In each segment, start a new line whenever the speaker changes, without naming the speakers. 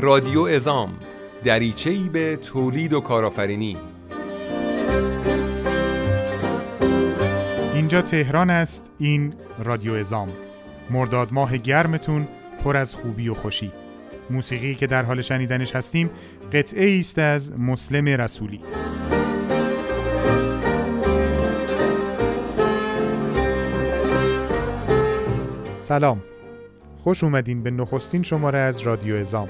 رادیو ازام دریچه‌ای به تولید و کارآفرینی.
اینجا تهران است این رادیو ازام مرداد ماه گرمتون پر از خوبی و خوشی. موسیقی که در حال شنیدنش هستیم قطعه است از مسلم رسولی. سلام. خوش اومدین به نخستین شماره از رادیو ازام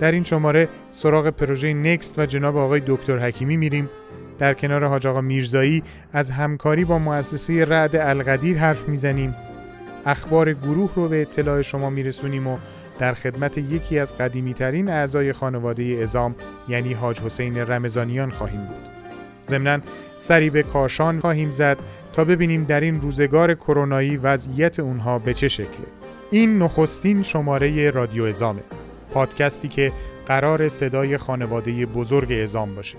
در این شماره سراغ پروژه نکست و جناب آقای دکتر حکیمی میریم. در کنار حاج آقا میرزایی از همکاری با مؤسسه رعد القدیر حرف می‌زنیم. اخبار گروه رو به اطلاع شما میرسونیم و در خدمت یکی از قدیمی ترین اعضای خانواده ازام یعنی حاج حسین رمضانیان خواهیم بود. ضمنا سری به کاشان خواهیم زد تا ببینیم در این روزگار کرونایی وضعیت اونها به چه شکله. این نخستین شماره رادیو ازامه پادکستی که قرار صدای خانواده بزرگ ازام باشه.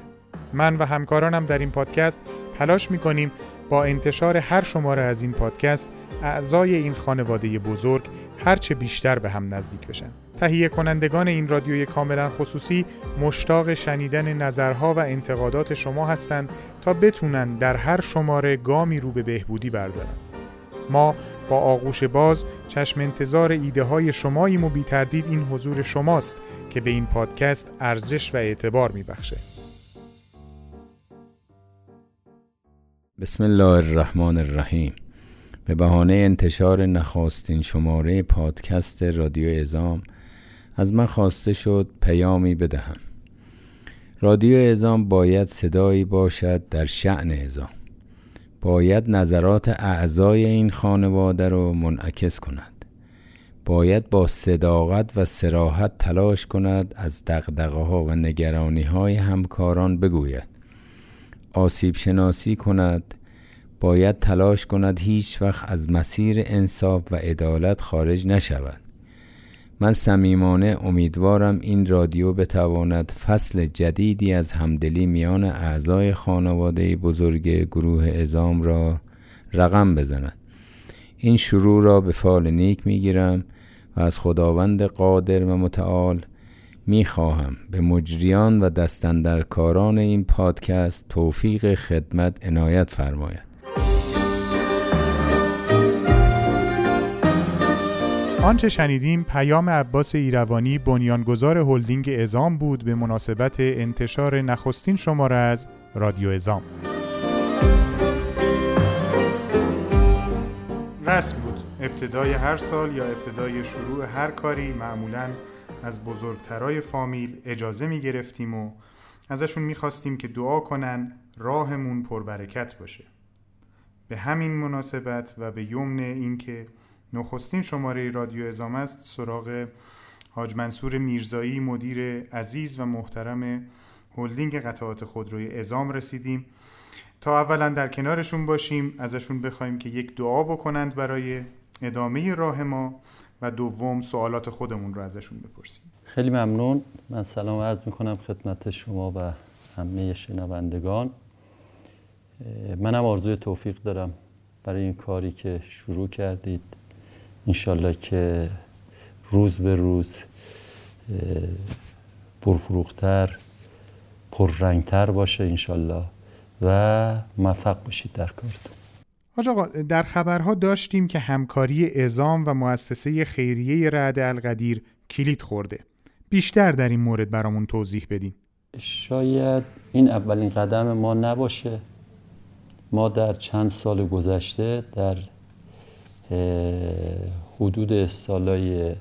من و همکارانم در این پادکست تلاش می‌کنیم با انتشار هر شماره از این پادکست اعضای این خانواده بزرگ هرچه بیشتر به هم نزدیک بشن. تهیه کنندگان این رادیوی کاملا خصوصی مشتاق شنیدن نظرها و انتقادات شما هستند تا بتونن در هر شماره گامی رو به بهبودی بردارن. ما با آغوش باز چشم انتظار ایده های شماییم و بی تردید این حضور شماست که به این پادکست ارزش و اعتبار میبخشه.
بسم الله الرحمن الرحیم. به بهانه انتشار نخستین شماره پادکست رادیو ازام از من خواسته شد پیامی بدهم. رادیو ازام باید صدایی باشد در شعن ازام باید نظرات اعضای این خانواده رو منعکس کند. باید با صداقت و سراحت تلاش کند از دقدقه ها و نگرانی های همکاران بگوید. آسیب شناسی کند. باید تلاش کند هیچ وقت از مسیر انصاف و عدالت خارج نشود. من صمیمانه امیدوارم این رادیو بتواند فصل جدیدی از همدلی میان اعضای خانواده بزرگ گروه ازام را رقم بزند. این شروع را به فال نیک می‌گیرم و از خداوند قادر و متعال می‌خواهم. به مجریان و دستندرکاران این پادکست توفیق خدمت عنایت فرماید.
آنچه شنیدیم پیام عباس ایروانی بنیانگذار هلدینگ ازام بود به مناسبت انتشار نخستین شماره از رادیو ازام رسم بود. ابتدای هر سال یا ابتدای شروع هر کاری معمولا از بزرگترای فامیل اجازه می گرفتیم و ازشون می خواستیم که دعا کنن راهمون پربرکت باشه. به همین مناسبت و به یمن اینکه نخستین شماره رادیو ازام است سراغ حاج منصور میرزایی مدیر عزیز و محترم هلدینگ قطعات خودروی ازام رسیدیم. تا اولا در کنارشون باشیم ازشون بخوایم که یک دعا بکنند برای ادامه راه ما و دوم سوالات خودمون رو ازشون بپرسیم.
خیلی ممنون. من سلام عرض می‌کنم خدمت شما و همه شنوندگان. منم آرزوی توفیق دارم برای این کاری که شروع کردید. انشالله که روز به روز پرفروختر پررنگتر باشه انشالله و موفق باشید در کارتون.
حاج آقا در خبرها داشتیم که همکاری ازام و مؤسسه خیریه رعد القدیر کلید خورده. بیشتر در این مورد برامون توضیح بدین.
شاید این اولین قدم ما نباشه. ما در چند سال گذشته در حدود سالای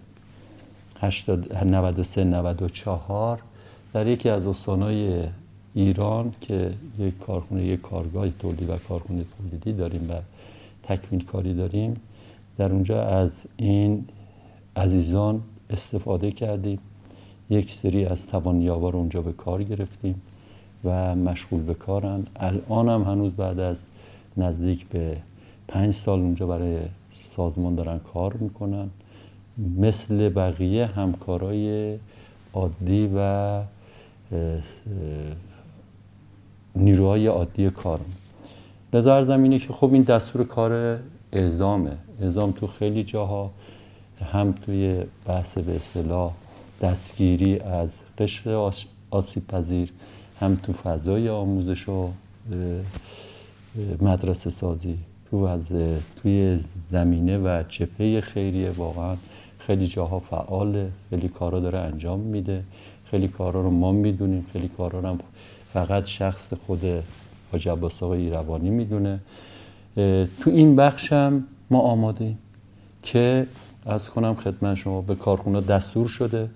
93 94 در یکی از استانهای ایران که یک کارخونه یک کارگاه تولید و کارخونه تولیدی داریم و تکمیل کاری داریم در اونجا از این عزیزان استفاده کردیم. یک سری از توانیابا رو اونجا به کار گرفتیم و مشغول به کارن. الان هم هنوز بعد از نزدیک به پنج سال اونجا برای سازمان دارن کار می‌کنن. مثل بقیه همکارای عادی و نیروهای عادی کار. نظر اینه که خب این دستور کار اعزامه. اعزام تو خیلی جاها هم توی بحث به اصطلاح دستگیری از قشر آسیب پذیر هم تو فضای آموزش و مدرسه سازی. تو از توی زمینه و چپه خیریه واقعا خیلی جاها فعاله خیلی کارا داره انجام میده خیلی کارا رو ما می‌دونیم خیلی کارا رو هم فقط شخص خود حاج عباس آقای می‌دونه. تو این بخشم ما آماده که از کنم خدمت شما به کارخونه دستور شده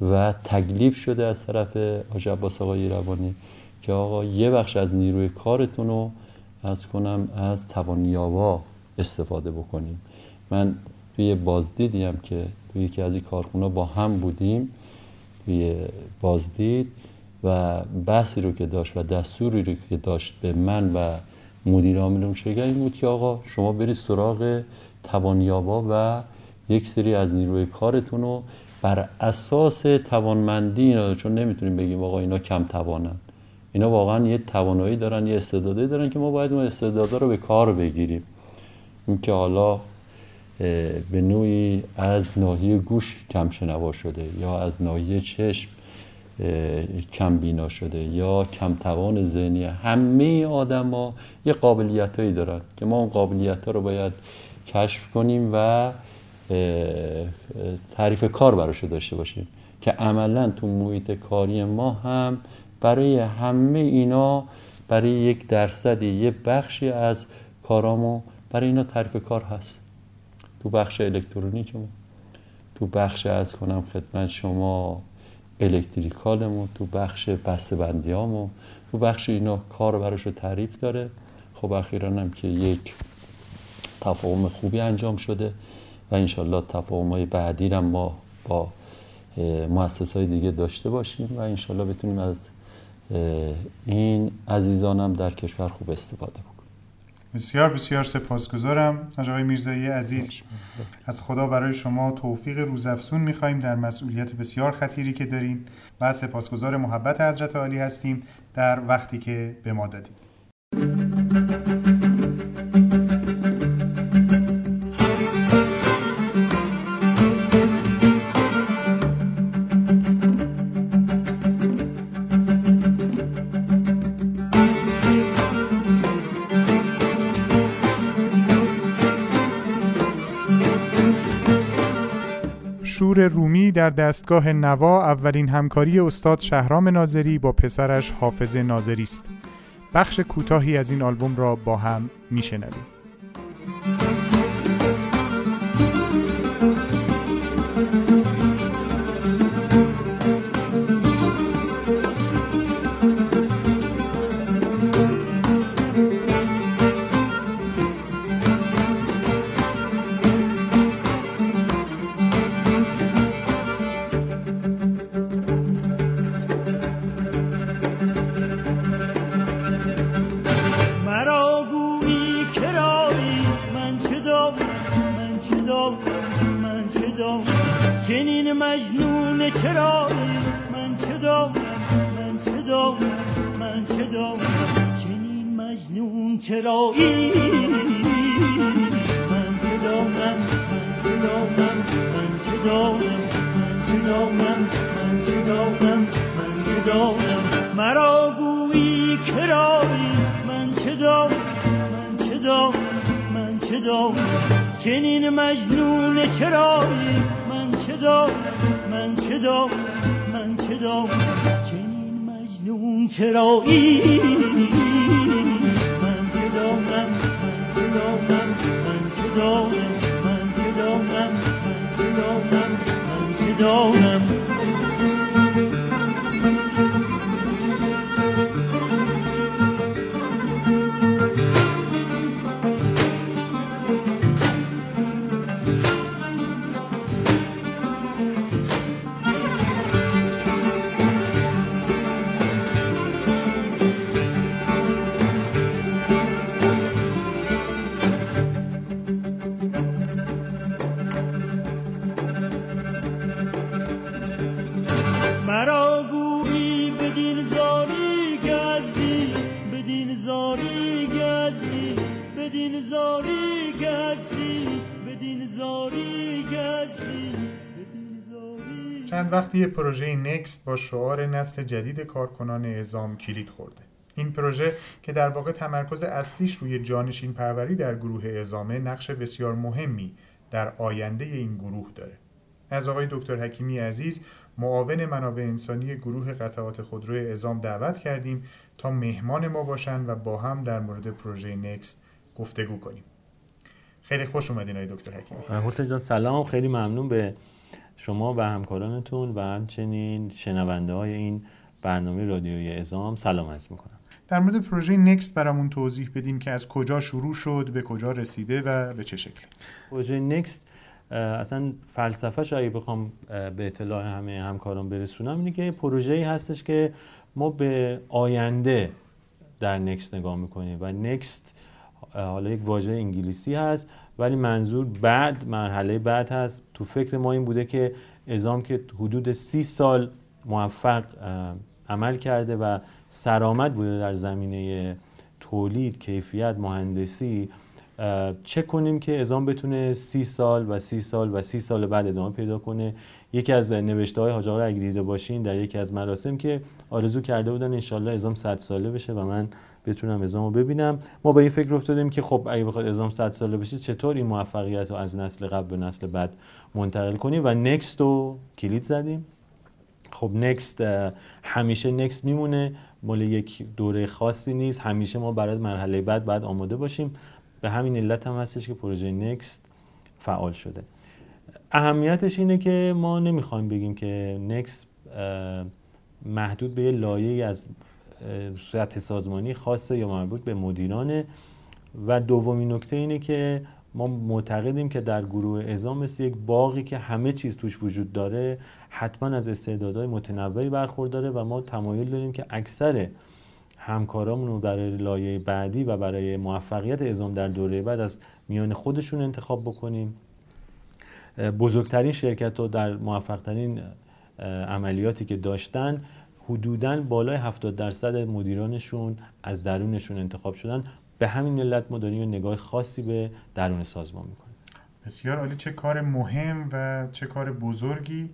و تکلیف شده از طرف حاج عباس آقای که آقا یه بخش از نیروی کارتون رو از کنم از توانیاوا استفاده بکنیم. من توی بازدیدیم که توی یکی از این کارخونه با هم بودیم توی بازدید و بحثی رو که داشت و دستوری رو که داشت به من و مدیر عامل شرکت این بود که آقا شما برید سراغ توانیابا و یک سری از نیروی کارتون رو بر اساس توانمندی چون نمی‌تونیم بگیم آقا اینا کم توانن. اینا واقعا یه توانایی دارن یه استعدادی دارن که ما باید اون استعدادا رو به کار بگیریم. اینکه حالا به نوعی از ناحیه گوش کم شنوا شده یا از ناحیه چشم کم بینا شده یا کم توان ذهنی همه آدما یه قابلیت هایی دارن که ما اون قابلیت ها رو باید کشف کنیم و تعریف کار براشو داشته باشیم که عملا تو محیط کاری ما هم برای همه اینا برای یک درصدی یه بخشی از کارامو برای اینا تعریف کار هست. تو بخش الکترونیکمون تو بخش از کنم خدمت شما الکتریکالمون تو بخش بسته بندیامون تو بخش اینا کار براش رو تعریف داره. خب اخیرا هم که یک تفاهم خوبی انجام شده و انشالله تفاهم های بعدی هم ما با مؤسس های دیگه داشته باشیم و انشالله بتونیم از این عزیزانم در کشور خوب استفاده بکنیم
بسیار بسیار سپاسگزارم. آقای میرزایی عزیز از خدا برای شما توفیق روزافزون می‌خواهیم در مسئولیت بسیار خطیری که دارین و سپاسگزار محبت حضرت عالی هستیم در وقتی که به ما دادید. در دستگاه نوا اولین همکاری استاد شهرام ناظری با پسرش حافظ ناظری است. بخش کوتاهی از این آلبوم را با هم میشنویم.
مجنون
چرا من چه دانم من چه دانم من چه دانم چنین مجنون چرا من چه دانم من چه دانم من چه دانم من چه دانم من چه دانم من چه دانم مرا گویی کرایی من چه دانم من چه دانم من چه دانم چنین مجنون چرایی دام من چه دام من چه دام چنین مجنون چرایی. من چه دامم من چه دامم من چه دامم من چه دامم من چه دامم من چه دامم
وقتی پروژه نکست با شعار نسل جدید کارکنان اعزام کلید خورده. این پروژه که در واقع تمرکز اصلیش روی جانشین پروری در گروه اعزامه نقش بسیار مهمی در آینده این گروه داره. از آقای دکتر حکیمی عزیز معاون منابع انسانی گروه قطعات خودرو اعزام دعوت کردیم تا مهمان ما باشن و با هم در مورد پروژه نکست گفتگو کنیم. خیلی خوش اومدین آقای دکتر حکیمی.
حسین جان سلام. خیلی ممنون به شما و همکارانتون و همچنین شنونده های این برنامه رادیوی ازام سلام عرض می‌کنم.
در مورد پروژه نکست برامون توضیح بدیم که از کجا شروع شد به کجا رسیده و به چه شکلی.
پروژه نکست اصلا فلسفهش اگه بخوام به اطلاع همه همکاران برسونم اینه که پروژه ای هستش که ما به آینده در نکست نگاه می‌کنیم و نکست حالا یک واژه انگلیسی هست. ولی منظور بعد مرحله بعد هست. تو فکر ما این بوده که ازام که حدود سی سال موفق عمل کرده و سرآمد بوده در زمینه تولید کیفیت مهندسی چه کنیم که ازام بتونه سی سال و سی سال و سی سال بعد ادامه پیدا کنه. یکی از نوشته های حاج اگه دیده باشین در یکی از مراسم که آرزو کرده بودن انشالله ازام 100 ساله بشه و من بتونم ازام رو ببینم. ما به این فکر افتادیم که خب اگه بخواد ازام 100 ساله بشه چطور این موفقیت رو از نسل قبل به نسل بعد منتقل کنیم؟ و نکست رو کلید زدیم. خب نکست همیشه نکست میمونه. مال یک دوره خاصی نیست. همیشه ما برای مرحله بعد بعد آماده باشیم. به همین علت هم هستش که پروژه نکست فعال شده. اهمیتش اینه که ما نمی‌خوایم بگیم که نکست محدود به یه لایه از صورت سازمانی خاصه یا مربوط به مدیرانه. و دومین نکته اینه که ما معتقدیم که در گروه ازام مثل یک باقی که همه چیز توش وجود داره حتما از استعدادهای متنوعی برخورداره و ما تمایل داریم که اکثر همکارامون رو برای لایه بعدی و برای موفقیت ازام در دوره بعد از میان خودشون انتخاب بکنیم. بزرگترین شرکت ها در موفقترین عملیاتی که داشتن حدودا بالای 70 درصد مدیرانشون از درونشون انتخاب شدن. به همین علت ما داریم نگاه خاصی به درون سازمان می‌کنیم.
بسیار عالی. چه کار مهم و چه کار بزرگی.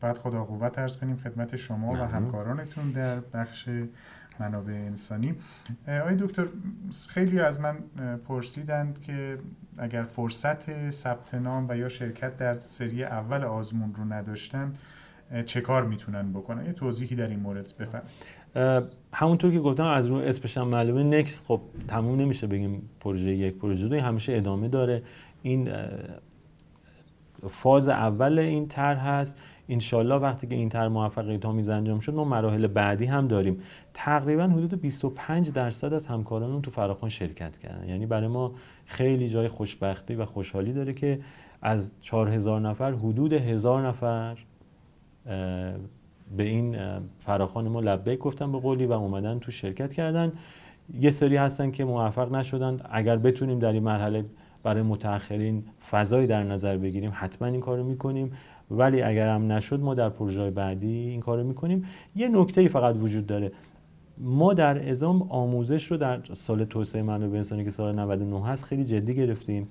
بعد خدا قوت ارز کنیم خدمت شما و همکارانتون در بخش منابع انسانی. آقای دکتر خیلی از من پرسیدند که اگر فرصت ثبت نام و یا شرکت در سری اول آزمون رو نداشتن چه کار می‌تونن بکنن؟ یه توضیحی در این مورد بفرمایید
همونطور که گفتم از رو اسمش هم معلومه. نکست خب تموم نمیشه بگیم پروژه یک پروژه دو. همیشه ادامه داره. این فاز اول این طرح هست. انشالله وقتی که این طرح موفقیت آمیز انجام شد ما مراحل بعدی هم داریم. تقریبا حدود 25 درصد از همکارانمون تو فراخان شرکت کردن. یعنی برای ما خیلی جای خوشبختی و خوشحالی داره که از 4000 نفر حدود هزار نفر به این فراخان ما لبیک گفتن به قولی و اومدن تو شرکت کردن. یه سری هستن که موفق نشدن. اگر بتونیم در این مرحله برای متأخرین فضایی در نظر بگیریم حتما این کارو می‌کنیم. ولی اگر هم نشد ما در پروژه بعدی این کارو می‌کنیم. یه نکته فقط وجود داره. ما در ازام آموزش رو در سال توسعه منابع انسانی که سال 99 هست خیلی جدی گرفتیم.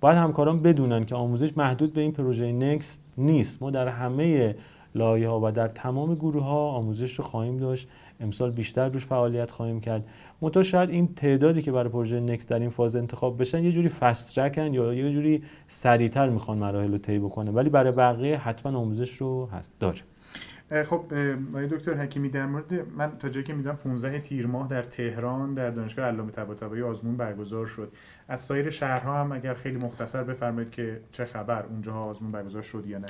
باید همکاران بدونن که آموزش محدود به این پروژه نکست نیست. ما در همه لایه ها و در تمام گروه ها آموزش رو خواهیم داشت. امسال بیشتر روش فعالیت خواهیم کرد. منتها شاید این تعدادی که برای پروژه نکس در این فاز انتخاب بشن یه جوری فست یا یه جوری سریعتر می‌خوان مراحل رو طی بکنه ولی برای بقیه حتما آموزش رو هست. داره.
خب آقای دکتر حکیمی در مورد من تا جایی که می‌دونم 15 تیر ماه در تهران در دانشگاه علامه طباطبایی آزمون برگزار شد. از سایر شهرها هم اگر خیلی مختصر بفرمایید که چه خبر اونجاها آزمون برگزار شد یا
نه؟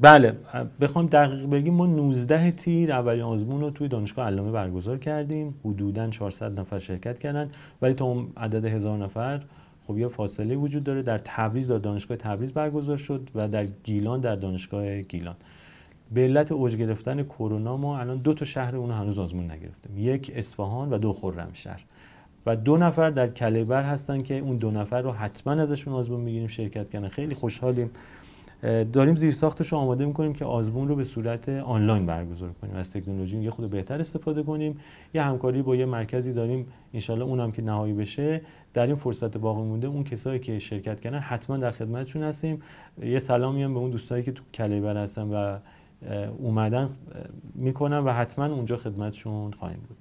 بله بخوام دقیق بگیم ما 19 تیر اولین آزمون رو توی دانشگاه علامه برگزار کردیم. حدودا 400 نفر شرکت کردن ولی تا اون عدد هزار نفر خب یه فاصله وجود داره. در تبریز در دانشگاه تبریز برگزار شد و در گیلان در دانشگاه گیلان. به علت اوج گرفتن کرونا ما الان دو تا شهر اون هنوز آزمون نگرفتیم. یک اصفهان و دو خرمشهر و دو نفر در کلیبر هستن که اون دو نفر رو حتما ازشون آزمون می‌گیریم. شرکت کنن خیلی خوشحالیم. داریم زیر ساختش رو آماده می‌کنیم که آزمون رو به صورت آنلاین برگزار کنیم. از تکنولوژی یه خود بهتر استفاده کنیم. یه همکاری با یه مرکزی داریم. انشالله اونم که نهایی بشه در این فرصت باقی مونده اون کسایی که شرکت کردن حتما در خدمتشون هستیم. یه سلامی هم به اون دوستایی که تو کلیبر هستن و اومدن می‌کنم و حتما اونجا خدمتشون خواهیم بود.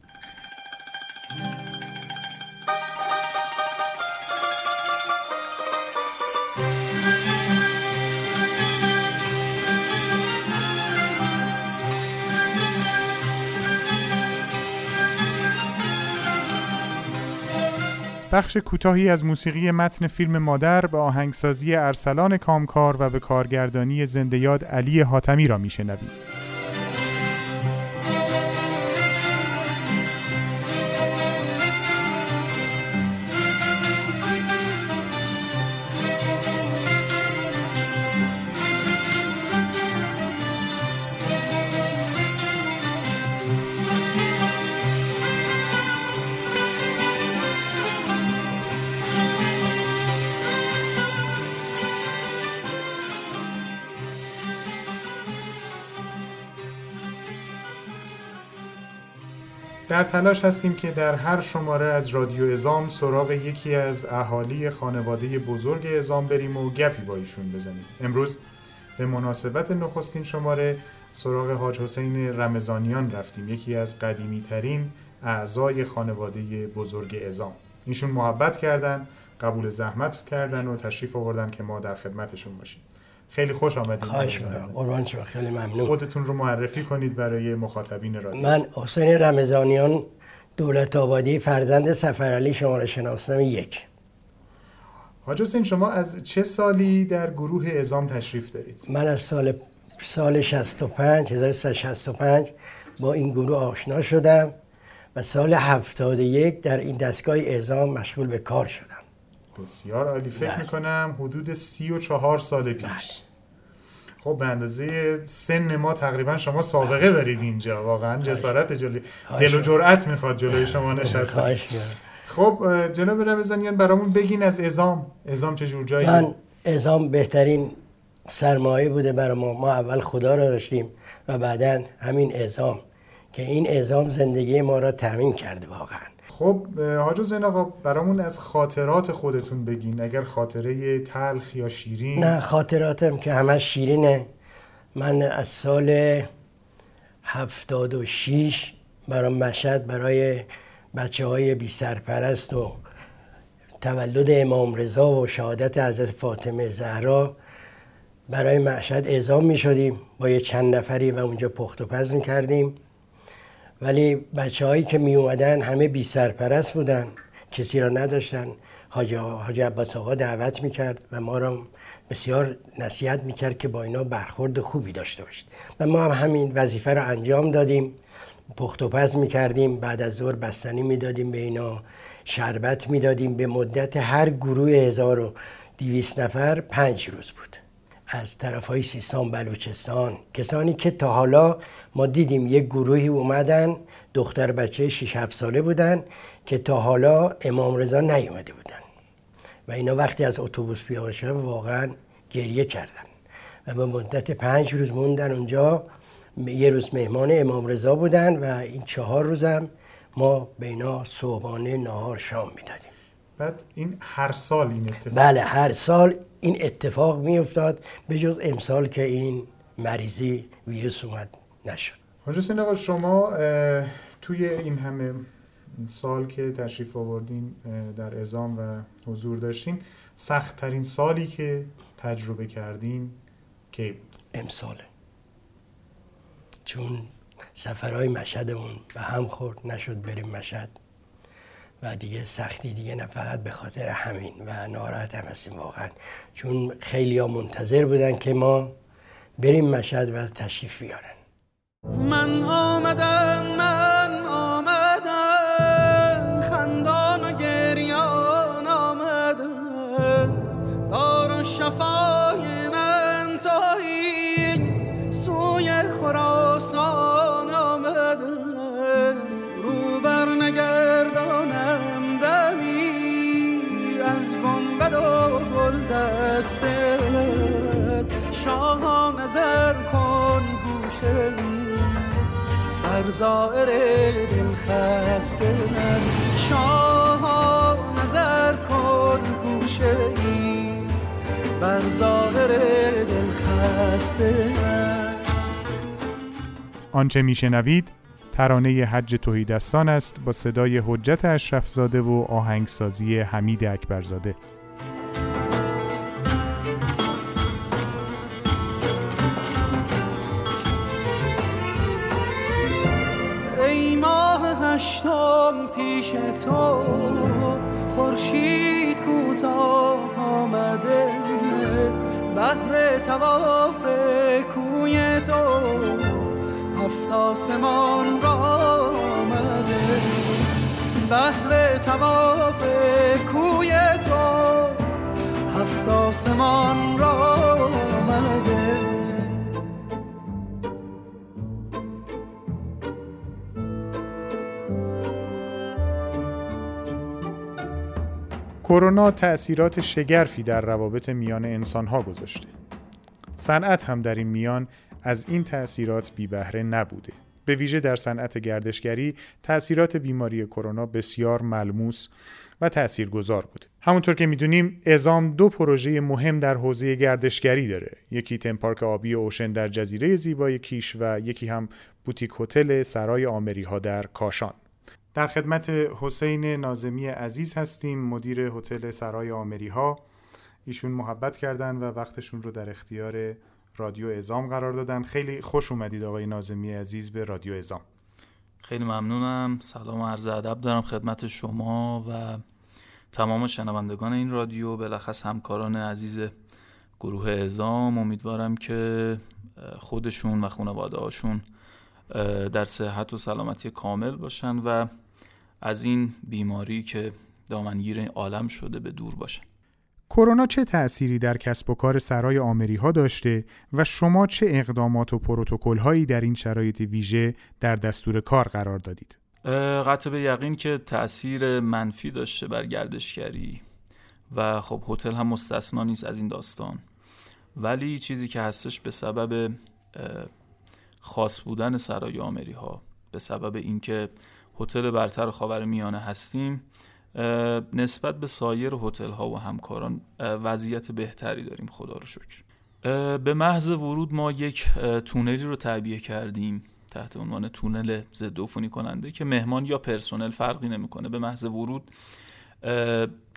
بخش کوتاهی از موسیقی متن فیلم مادر به آهنگسازی ارسلان کامکار و به کارگردانی زنده یاد علی حاتمی را میشنوید. تلاش هستیم که در هر شماره از رادیو ازام سراغ یکی از اهالی خانواده بزرگ ازام بریم و گپی با ایشون بزنیم. امروز به مناسبت نخستین شماره سراغ حاج حسین رمضانیان رفتیم یکی از قدیمی ترین اعضای خانواده بزرگ ازام ایشون محبت کردن قبول زحمت کردن و تشریف آوردن که ما در خدمتشون باشیم. خیلی خوش آمدید.
خواهش می‌کنم. قربان شما. خیلی ممنون.
خودتون رو معرفی کنید برای مخاطبین رادیو.
من حسین رمضانیان دولت آبادی فرزند سفرعلی شماره شناسنامه یک.
حاج حسین شما از چه سالی در گروه ازام تشریف دارید؟
من از سال سال 65 1365 با این گروه آشنا شدم و سال 71 در این دستگاه اعزام مشغول به کار شدم.
بسیار عالی. فکر
بله.
می‌کنم حدود سی و چهار سال پیش.
بله.
خب به اندازه سن ما تقریبا شما سابقه دارید اینجا. واقعا جسارت جلوی دل و جرأت می‌خواد جلوی شما نشستن خب جناب رمضانیان برامون بگین از ازام ازام چه جور جایی
من اعزام بهترین سرمایه بوده برای ما. ما اول خدا را داشتیم و بعدا همین اعزام. که این اعزام زندگی ما را تامین کرده واقعا.
خب حاج حسین آقا برامون از خاطرات خودتون بگین. اگر خاطره تلخ یا شیرین.
نه خاطراتم که همه شیرینه. من از سال هفتاد و شیش برای مشهد برای بچه های بی سرپرست و تولد امام رضا و شهادت حضرت فاطمه زهرا برای مشهد اعزام می شدیم با یه چند نفری و اونجا پخت و پز می کردیم ولی بچه هایی که می اومدن همه بی سرپرست بودن کسی را نداشتن. حاج, عباس آقا دعوت می کرد و ما را بسیار نصیحت می کرد که با اینا برخورد خوبی داشته باشید. و ما هم همین وظیفه را انجام دادیم. پخت و پز می کردیم بعد از ظهر بستنی می دادیم به اینا. شربت می دادیم به مدت هر گروه 1200 نفر پنج روز بود. از طرف های سیستان بلوچستان. کسانی که تا حالا ما دیدیم یک گروهی اومدن دختر بچه 6 7 ساله بودن که تا حالا امام رضا نیومده بودن. و اینا وقتی از اتوبوس پیاده شدن واقعا گریه کردن. و به مدت پنج روز موندن اونجا. یه روز مهمان امام رضا بودن و این چهار روزم ما به اینا صبحانه نهار شام می‌دادیم.
بعد این هر سال این اتفاق
بله هر سال این اتفاق میافتاد به جز امسال که این مریضی ویروس اومد نشد.
حاج حسین شما توی این همه سال که تشریف آوردین در ازام و حضور داشتین سخت ترین سالی که تجربه کردین کی بود؟
امساله چون سفرهای مشهدمون به هم خورد نشد بریم مشهد. و دیگه سختی دیگه نه فقط به خاطر همین و ناراحت هم هستیم واقعا. چون خیلی ها منتظر بودن که ما بریم مشهد و تشریف بیارن.
من آمدم من زائر دل خسته من شاه نظر کن گوشه ای بر زائر دل خسته من
آنچه میشنوید ترانه حج توحیدستان است با صدای حجت اشرفزاده و آهنگسازی حمید اکبرزاده.
پیش تو. خورشید کوتاه آمده. بهر تواف کوی تو. هفت آسمان را آمده. بهر تواف کوی تو. هفت آسمان را
کرونا تأثیرات شگرفی در روابط میان انسانها گذاشته. صنعت هم در این میان از این تأثیرات بی بهره نبوده. به ویژه در صنعت گردشگری تأثیرات بیماری کرونا بسیار ملموس و تاثیرگذار بوده. همونطور که می‌دونیم ازام دو پروژه مهم در حوزه گردشگری داره. یکی تمپارک آبی اوشن در جزیره زیبای کیش و یکی هم بوتیک هتل سرای آمری ها در کاشان. در خدمت حسین نازمی عزیز هستیم مدیر هتل سرای آمری ها ایشون محبت کردن و وقتشون رو در اختیار رادیو ازام قرار دادن. خیلی خوش اومدید آقای نازمی عزیز به رادیو ازام
خیلی ممنونم. سلام و عرض ادب دارم خدمت شما و تمام شنوندگان این رادیو بالاخص همکاران عزیز گروه ازام امیدوارم که خودشون و خانواده هاشون در صحت و سلامتی کامل باشن و از این بیماری که دامنگیر عالم شده به دور باشن
کرونا چه تأثیری در کسب و کار سرای آمری ها داشته و شما چه اقدامات و پروتکل هایی در این شرایط ویژه در دستور کار قرار دادید؟
قطع به یقین که تأثیر منفی داشته بر گردشگری و خب هتل هم مستثنا نیست از این داستان ولی چیزی که هستش به سبب خاص بودن سرای آمری ها به سبب اینکه هتل برتر خاور میانه هستیم نسبت به سایر هتل ها و همکاران وضعیت بهتری داریم خدا رو شکر. به محض ورود ما یک تونلی رو تعبیه کردیم تحت عنوان تونل ضد عفونی کننده که مهمان یا پرسنل فرقی نمی‌کنه. به محض ورود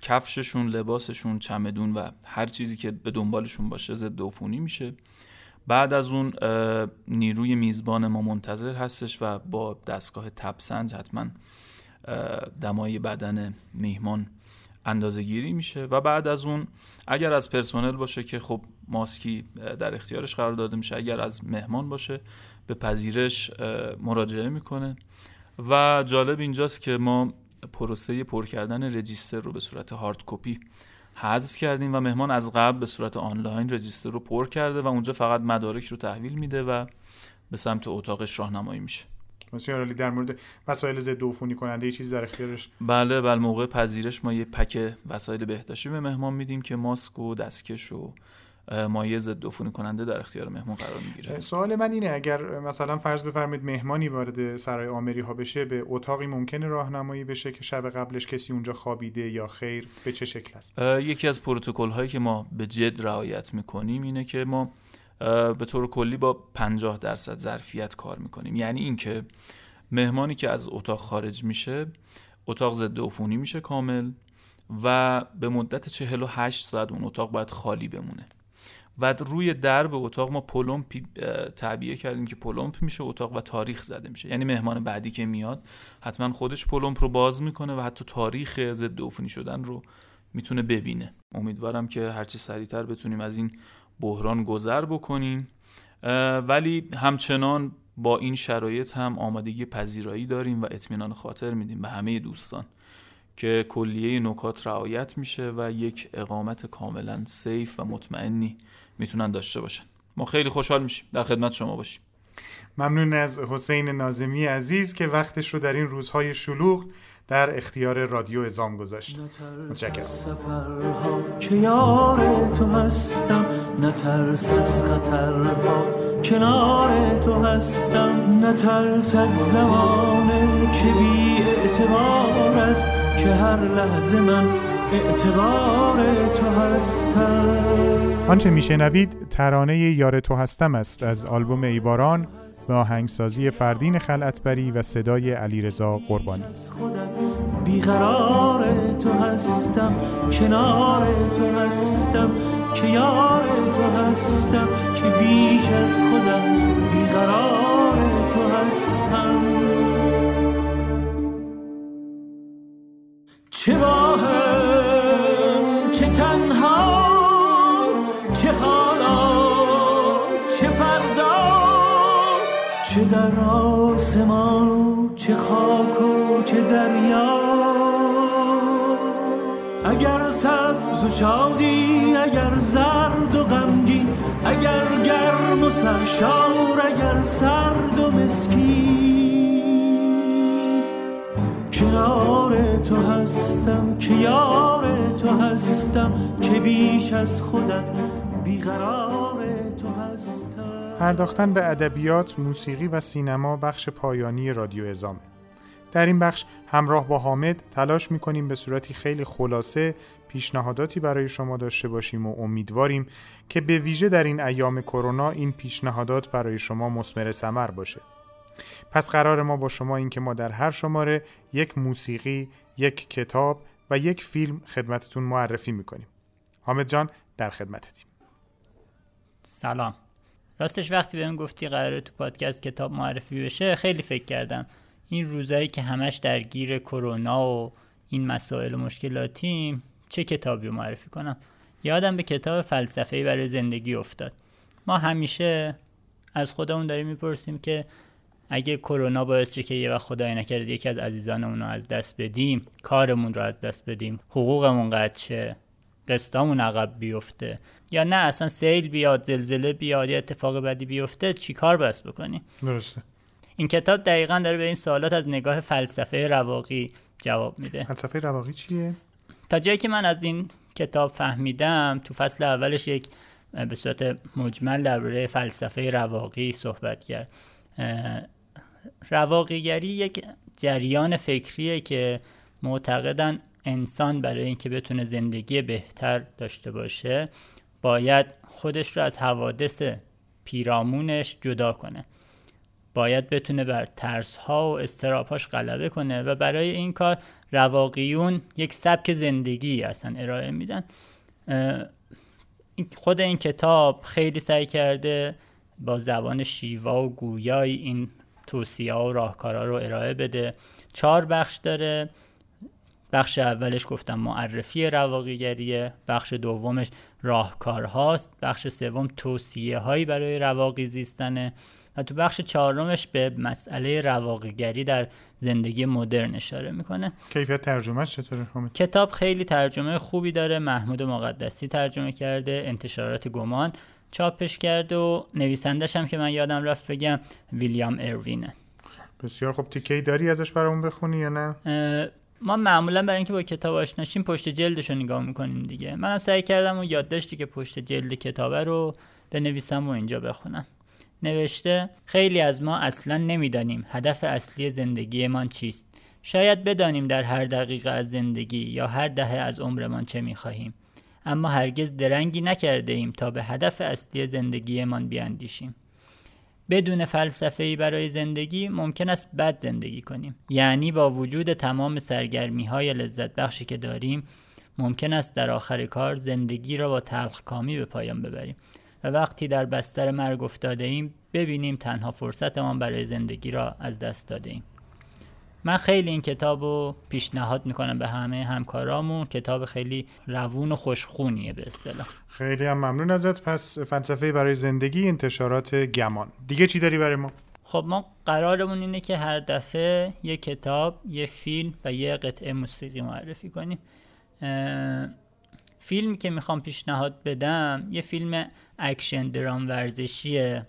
کفششون لباسشون چمدون و هر چیزی که به دنبالشون باشه ضد عفونی میشه. بعد از اون نیروی میزبان ما منتظر هستش و با دستگاه تبسنج حتما دمای بدن میهمان اندازه گیری میشه. و بعد از اون اگر از پرسنل باشه که خب ماسکی در اختیارش قرار داده میشه اگر از مهمان باشه به پذیرش مراجعه می‌کنه. و جالب اینجاست که ما پروسه پر کردن رجیستر رو به صورت هارد کپی حذف کردیم و مهمان از قبل به صورت آنلاین رجیستر رو پر کرده و اونجا فقط مدارک رو تحویل میده و به سمت اتاقش راهنمایی میشه.
بسیار عالی. در مورد وسایل ضد عفونی کننده یه چیزی در اختیارش؟
بله بله. موقع پذیرش ما یه پک وسایل بهداشتی به مهمان میدیم که ماسک و دستکش و مایع ضد عفونی کننده در اختیار مهمان قرار می‌گیره.
سوال من اینه اگر مثلا فرض بفرمایید مهمانی وارد سرای آمری ها بشه به اتاقی ممکنه راهنمایی بشه که شب قبلش کسی اونجا خوابیده یا خیر؟ به چه شکل است؟
یکی از پروتکل هایی که ما به جد رعایت می‌کنیم اینه که ما به طور کلی با 50 درصد ظرفیت کار می‌کنیم. یعنی اینکه مهمانی که از اتاق خارج میشه اتاق ضد عفونی میشه کامل و به مدت 48 ساعت اون اتاق باید خالی بمونه. و روی درب اتاق ما پلمپ تعبیه کردیم که پلمپ میشه اتاق و تاریخ زده میشه. یعنی مهمان بعدی که میاد حتما خودش پلمپ رو باز می‌کنه و حتی تاریخ ضد عفونی شدن رو می‌تونه ببینه. امیدوارم که هرچی سریعتر بتونیم از این بحران گذر بکنیم. ولی همچنان با این شرایط هم آمادگی پذیرایی داریم و اطمینان خاطر میدیم به همه دوستان که کلیه نکات رعایت میشه و یک اقامت کاملا سیف و مطمئنی می‌تونن داشته باشن. ما خیلی خوشحال میشیم. در خدمت شما باشیم.
ممنون از حسین نازمی عزیز که وقتش رو در این روزهای شلوغ در اختیار رادیو ازام گذاشت. متشکرم.
سفرها که یار تو هستم. نترس از خطرها کنار تو هستم. نترس از زمانه که بی اعتبار است. که هر لحظه من اعتبار تو هستم.
آنچه میشنوید ترانه یار تو هستم است از آلبوم ایباران به آهنگسازی فردین خلعتبری و صدای علیرضا قربانی.
بیقرار تو هستم کنار تو هستم که یار تو هستم که بیش از خودت بیقرار تو هستم. چه با چه در آسمان و چه خاک و چه دریا. اگر سبز و شادی اگر زرد و غمگین اگر گرم و سرشار اگر سرد و مسکین. کنار تو هستم که یار تو هستم که بیش از خودت بیقرار.
پرداختن به ادبیات، موسیقی و سینما بخش پایانی رادیو ازامه. در این بخش همراه با حامد تلاش می‌کنیم به صورتی خیلی خلاصه پیشنهاداتی برای شما داشته باشیم و امیدواریم که به ویژه در این ایام کرونا این پیشنهادات برای شما مثمر ثمر باشه. پس قرار ما با شما این که ما در هر شماره یک موسیقی، یک کتاب و یک فیلم خدمتتون معرفی می‌کنیم. حامد جان در خدمتتیم.
سلام راستش وقتی بهم گفتی قراره تو پادکست کتاب معرفی بشه خیلی فکر کردم. این روزایی که همش درگیر کرونا و این مسائل و مشکلاتیم چه کتابی رو معرفی کنم؟ یادم به کتاب فلسفه برای زندگی افتاد. ما همیشه از خودمون داریم می‌پرسیم که اگه کرونا باعث شه که یه وقت خدای نکرده یکی از عزیزانمون رو از دست بدیم کارمون رو از دست بدیم حقوقمون قطع شه. قسطامون عقب بیفته یا نه اصلا سیل بیاد زلزله بیاد یا اتفاق بدی بیفته چیکار بس بکنیم
درسته.
این کتاب دقیقا داره به این سوالات از نگاه فلسفه رواقی جواب میده
فلسفه رواقی چیه؟
تا جایی که من از این کتاب فهمیدم تو فصل اولش یک به صورت مجمل درباره فلسفه رواقی صحبت کرد رواقیگری یک جریان فکریه که معتقدن انسان برای اینکه بتونه زندگی بهتر داشته باشه باید خودش رو از حوادث پیرامونش جدا کنه. باید بتونه بر ترس ها و استرابهاش غلبه کنه و برای این کار رواقیون یک سبک زندگی اصلا ارائه میدن. خود این کتاب خیلی سعی کرده با زبان شیوا و گویای این توصیه و راهکارها رو ارائه بده. چهار بخش داره. بخش اولش گفتم معرفی رواقیگریه بخش دومش راهکارهاست بخش سوم توصیه هایی برای رواقی زیستنه و تو بخش چهارمش به مسئله رواقیگری در زندگی مدرن اشاره می‌کنه
کیفیت ترجمهش چطوره؟
کتاب خیلی ترجمه خوبی داره محمود مقدسی ترجمه کرده انتشارات گمان چاپش کرده و نویسندش هم که من یادم رفت بگم ویلیام اروینه
بسیار خب تیکه داری ازش برامون بخونی یا نه؟
ما معمولا برای اینکه با کتاب آشناشیم پشت جلدش رو نگاه می‌کنیم دیگه. منم سعی کردم و یادداشتی که پشت جلد کتابه رو بنویسم و اینجا بخونم. نوشته خیلی از ما اصلا نمی‌دانیم هدف اصلی زندگیمان چیست. شاید بدانیم در هر دقیقه از زندگی یا هر دهه از عمرمان چه می‌خواهیم. اما هرگز درنگی نکرده ایم تا به هدف اصلی زندگیمان بیاندیشیم. بدون فلسفه ای برای زندگی ممکن است بد زندگی کنیم. یعنی با وجود تمام سرگرمی های لذت بخشی که داریم ممکن است در آخر کار زندگی را با تلخکامی به پایان ببریم و وقتی در بستر مرگ افتاده ایم ببینیم تنها فرصتمان برای زندگی را از دست داده ایم. من خیلی این کتاب رو پیشنهاد می‌کنم به همه همکارامون. کتاب خیلی روون و خوشخونیه به اصطلاح.
خیلی هم ممنون ازت. پس فلسفه برای زندگی انتشارات گمان. دیگه چی داری برای ما؟
خب ما قرارمون اینه که هر دفعه یه کتاب، یه فیلم و یه قطعه موسیقی معرفی کنیم. فیلمی که می‌خوام پیشنهاد بدم یه فیلم اکشن درام ورزشیه.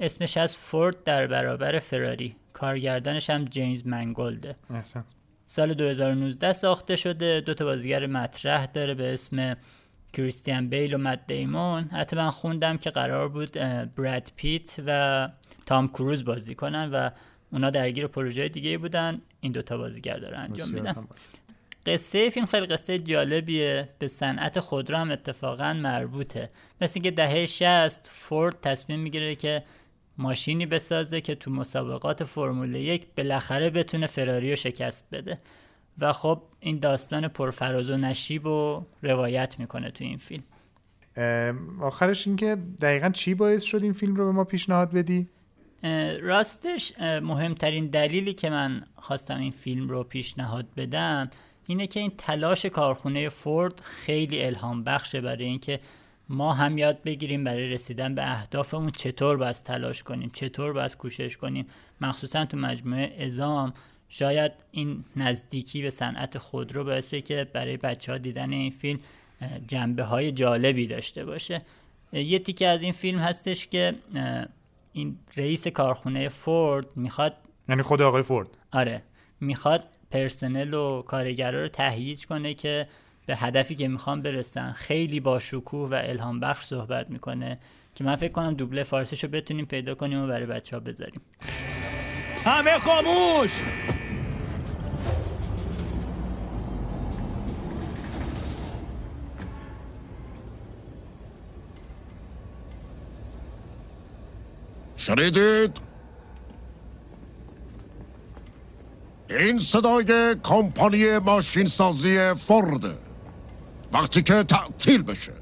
اسمش هست فورد در برابر فراری. کارگردانش هم جیمز منگولده.
احسن.
سال 2019 ساخته شده. دو تا بازیگر مطرح داره به اسم کریستیان بیل و مت دیمون. حتی من خوندم که قرار بود براد پیت و تام کروز بازی کنن و اونا درگیر پروژه دیگه بودن. این دوتا بازیگر داره انجام میدن. قصه فیلم خیلی قصه جالبیه. به صنعت خودرو هم اتفاقا مربوطه. مثل اینکه دهه 60 فورد تصمیم می‌گیره که ماشینی بسازه که تو مسابقات فرمول یک بالاخره بتونه فراری رو شکست بده و خب این داستان پرفراز و نشیب و روایت می‌کنه تو این فیلم
آخرش اینکه دقیقا چی باعث شد این فیلم رو به ما پیشنهاد بدی؟
راستش مهمترین دلیلی که من خواستم این فیلم رو پیشنهاد بدم اینه که این تلاش کارخونه فورد خیلی الهام بخشه برای اینکه ما هم یاد بگیریم برای رسیدن به اهدافمون چطور باید تلاش کنیم چطور باید کوشش کنیم. مخصوصا تو مجموعه ازام شاید این نزدیکی به صنعت خودرو باعثه که برای بچه ها دیدن این فیلم جنبه های جالبی داشته باشه. یه تیکه از این فیلم هستش که این رئیس کارخونه فورد می‌خواد
یعنی خود آقای فورد.
آره می‌خواد پرسنل و کارگرا رو تهییج کنه که به هدفی که می‌خوام برسن. خیلی با شکوه و الهام بخش صحبت می‌کنه که من فکر کنم دوبله فارسیشو بتونیم پیدا کنیم و برای بچه ها بذاریم.
همه خاموش!
شنیدید؟ این صدای کمپانی ماشین سازی فورد. وقتی که تعطیل بشه.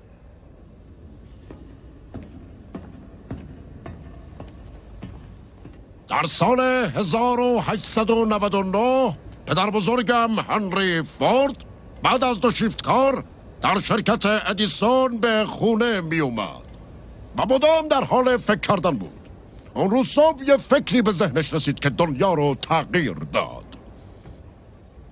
در سال 1899 پدر بزرگم هنری فورد بعد از دو شیفت کار در شرکت ادیسون به خونه می اومد و مدام در حال فکر کردن بود. اون روز صبح یه فکری به ذهنش رسید که دنیا رو تغییر داد.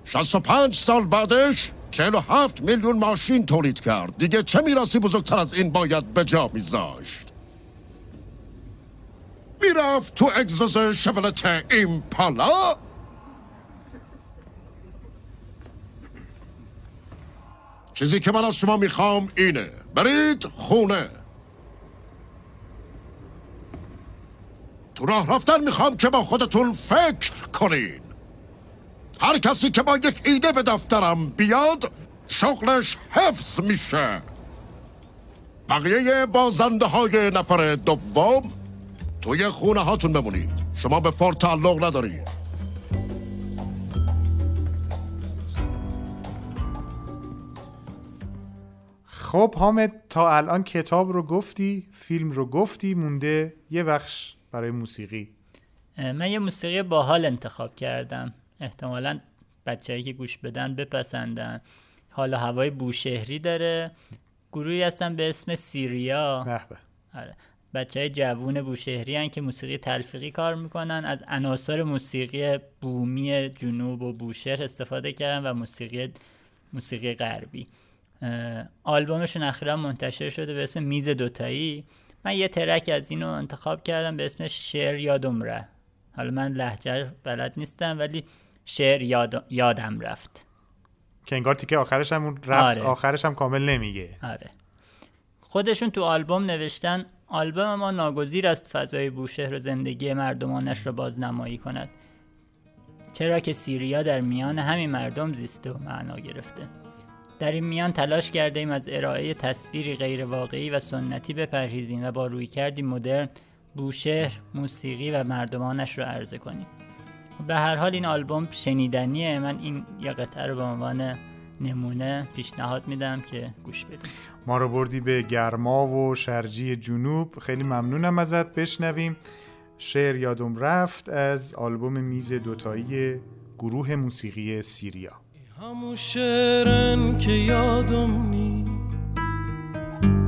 65 سال بعدش 47 میلیون ماشین تولید کرد. دیگه چه میراسی بزرگتر از این باید به جا میذاشت؟ می‌رفت تو اگزوز شولت ایمپالا؟ چیزی که من از شما می‌خوام اینه. برید خونه. تو راه رفتن می‌خوام که با خودتون فکر کنین هر کسی که با یک ایده به دفترم بیاد شغلش حفظ میشه. بقیه بازنده های نفر دوم توی خونه هاتون بمونید. شما به فورد تعلق ندارید.
خب حامد تا الان کتاب رو گفتی فیلم رو گفتی مونده یه بخش برای موسیقی.
من یه موسیقی باحال انتخاب کردم. احتمالا بچههایی که گوش بدن بپسندن. حالا هوای بوشهری داره. گروهی هستن به اسم سیریا. آره. بچه های جوون بوشهری هن که موسیقی تلفیقی کار می‌کنن. از عناصر موسیقی بومی جنوب و بوشهر استفاده کردن و موسیقی موسیقی غربی. آلبومشون اخیرا منتشر شده به اسم میز دوتایی. من یه ترک از اینو انتخاب کردم به اسم شعر یادم ره حالا من لحجه بلد نیستم ولی شعر یاد... یادم رفت.
که انگار تیکه آخرش هم رفت آره. آخرش هم کامل نمیگه.
آره. خودشون تو آلبوم نوشتن آلبوم ما ناگزیر است فضای بوشهر و زندگی مردمانش را بازنمایی کند. چرا که سیریا در میان همین مردم زیسته و معنا گرفته. در این میان تلاش کرده ایم از ارائه تصویری غیر واقعی و سنتی بپرهیزیم و با روی کردی مدرن بوشهر، موسیقی و مردمانش رو عرضه کنیم. به هر حال این آلبوم شنیدنیه. من این یه قطعه رو به عنوان نمونه پیشنهاد میدم که گوش بدیم
ما رو بردی به گرما و شرجی جنوب. خیلی ممنونم ازت. بشنویم. شعر یادم رفت از آلبوم میز دوتایی گروه موسیقی سیریا.
همون شعرن که یادم نی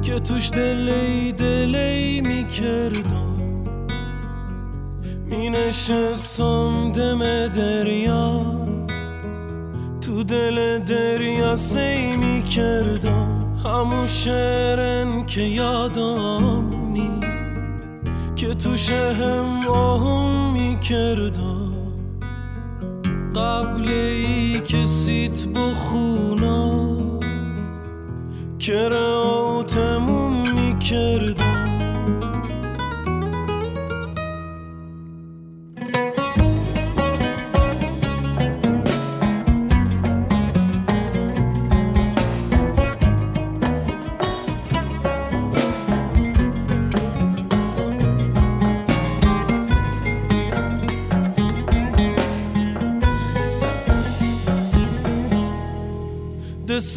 که توش دلی دلی می‌کردم. می نشستم دم دریا. تو دل دریا سی می کردم همون شعرن که یادم نی که تو شهم آهم می کردم قبل ای کسیت بخونا کراتمون می‌کردم.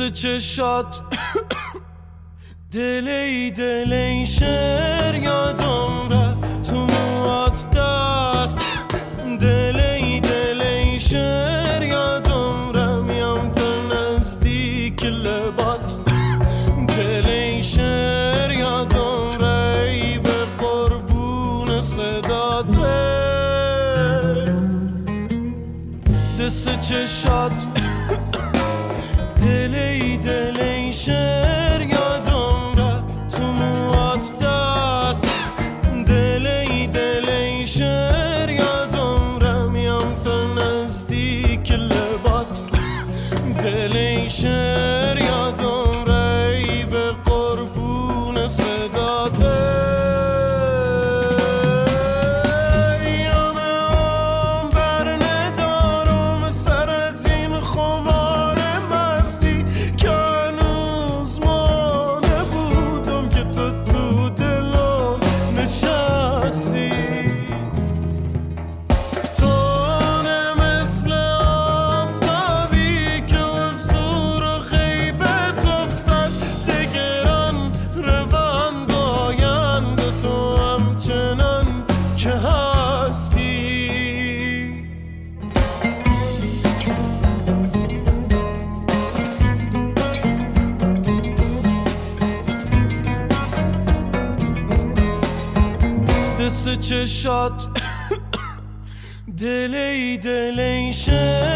دست چشات دلی دلی شر یادم را تو موات دست دلی دلی شر یادم را میام تا نزدیک لبات دلی شر یادم را ای به قربون صداته دست چشات چشات دلی دلی شر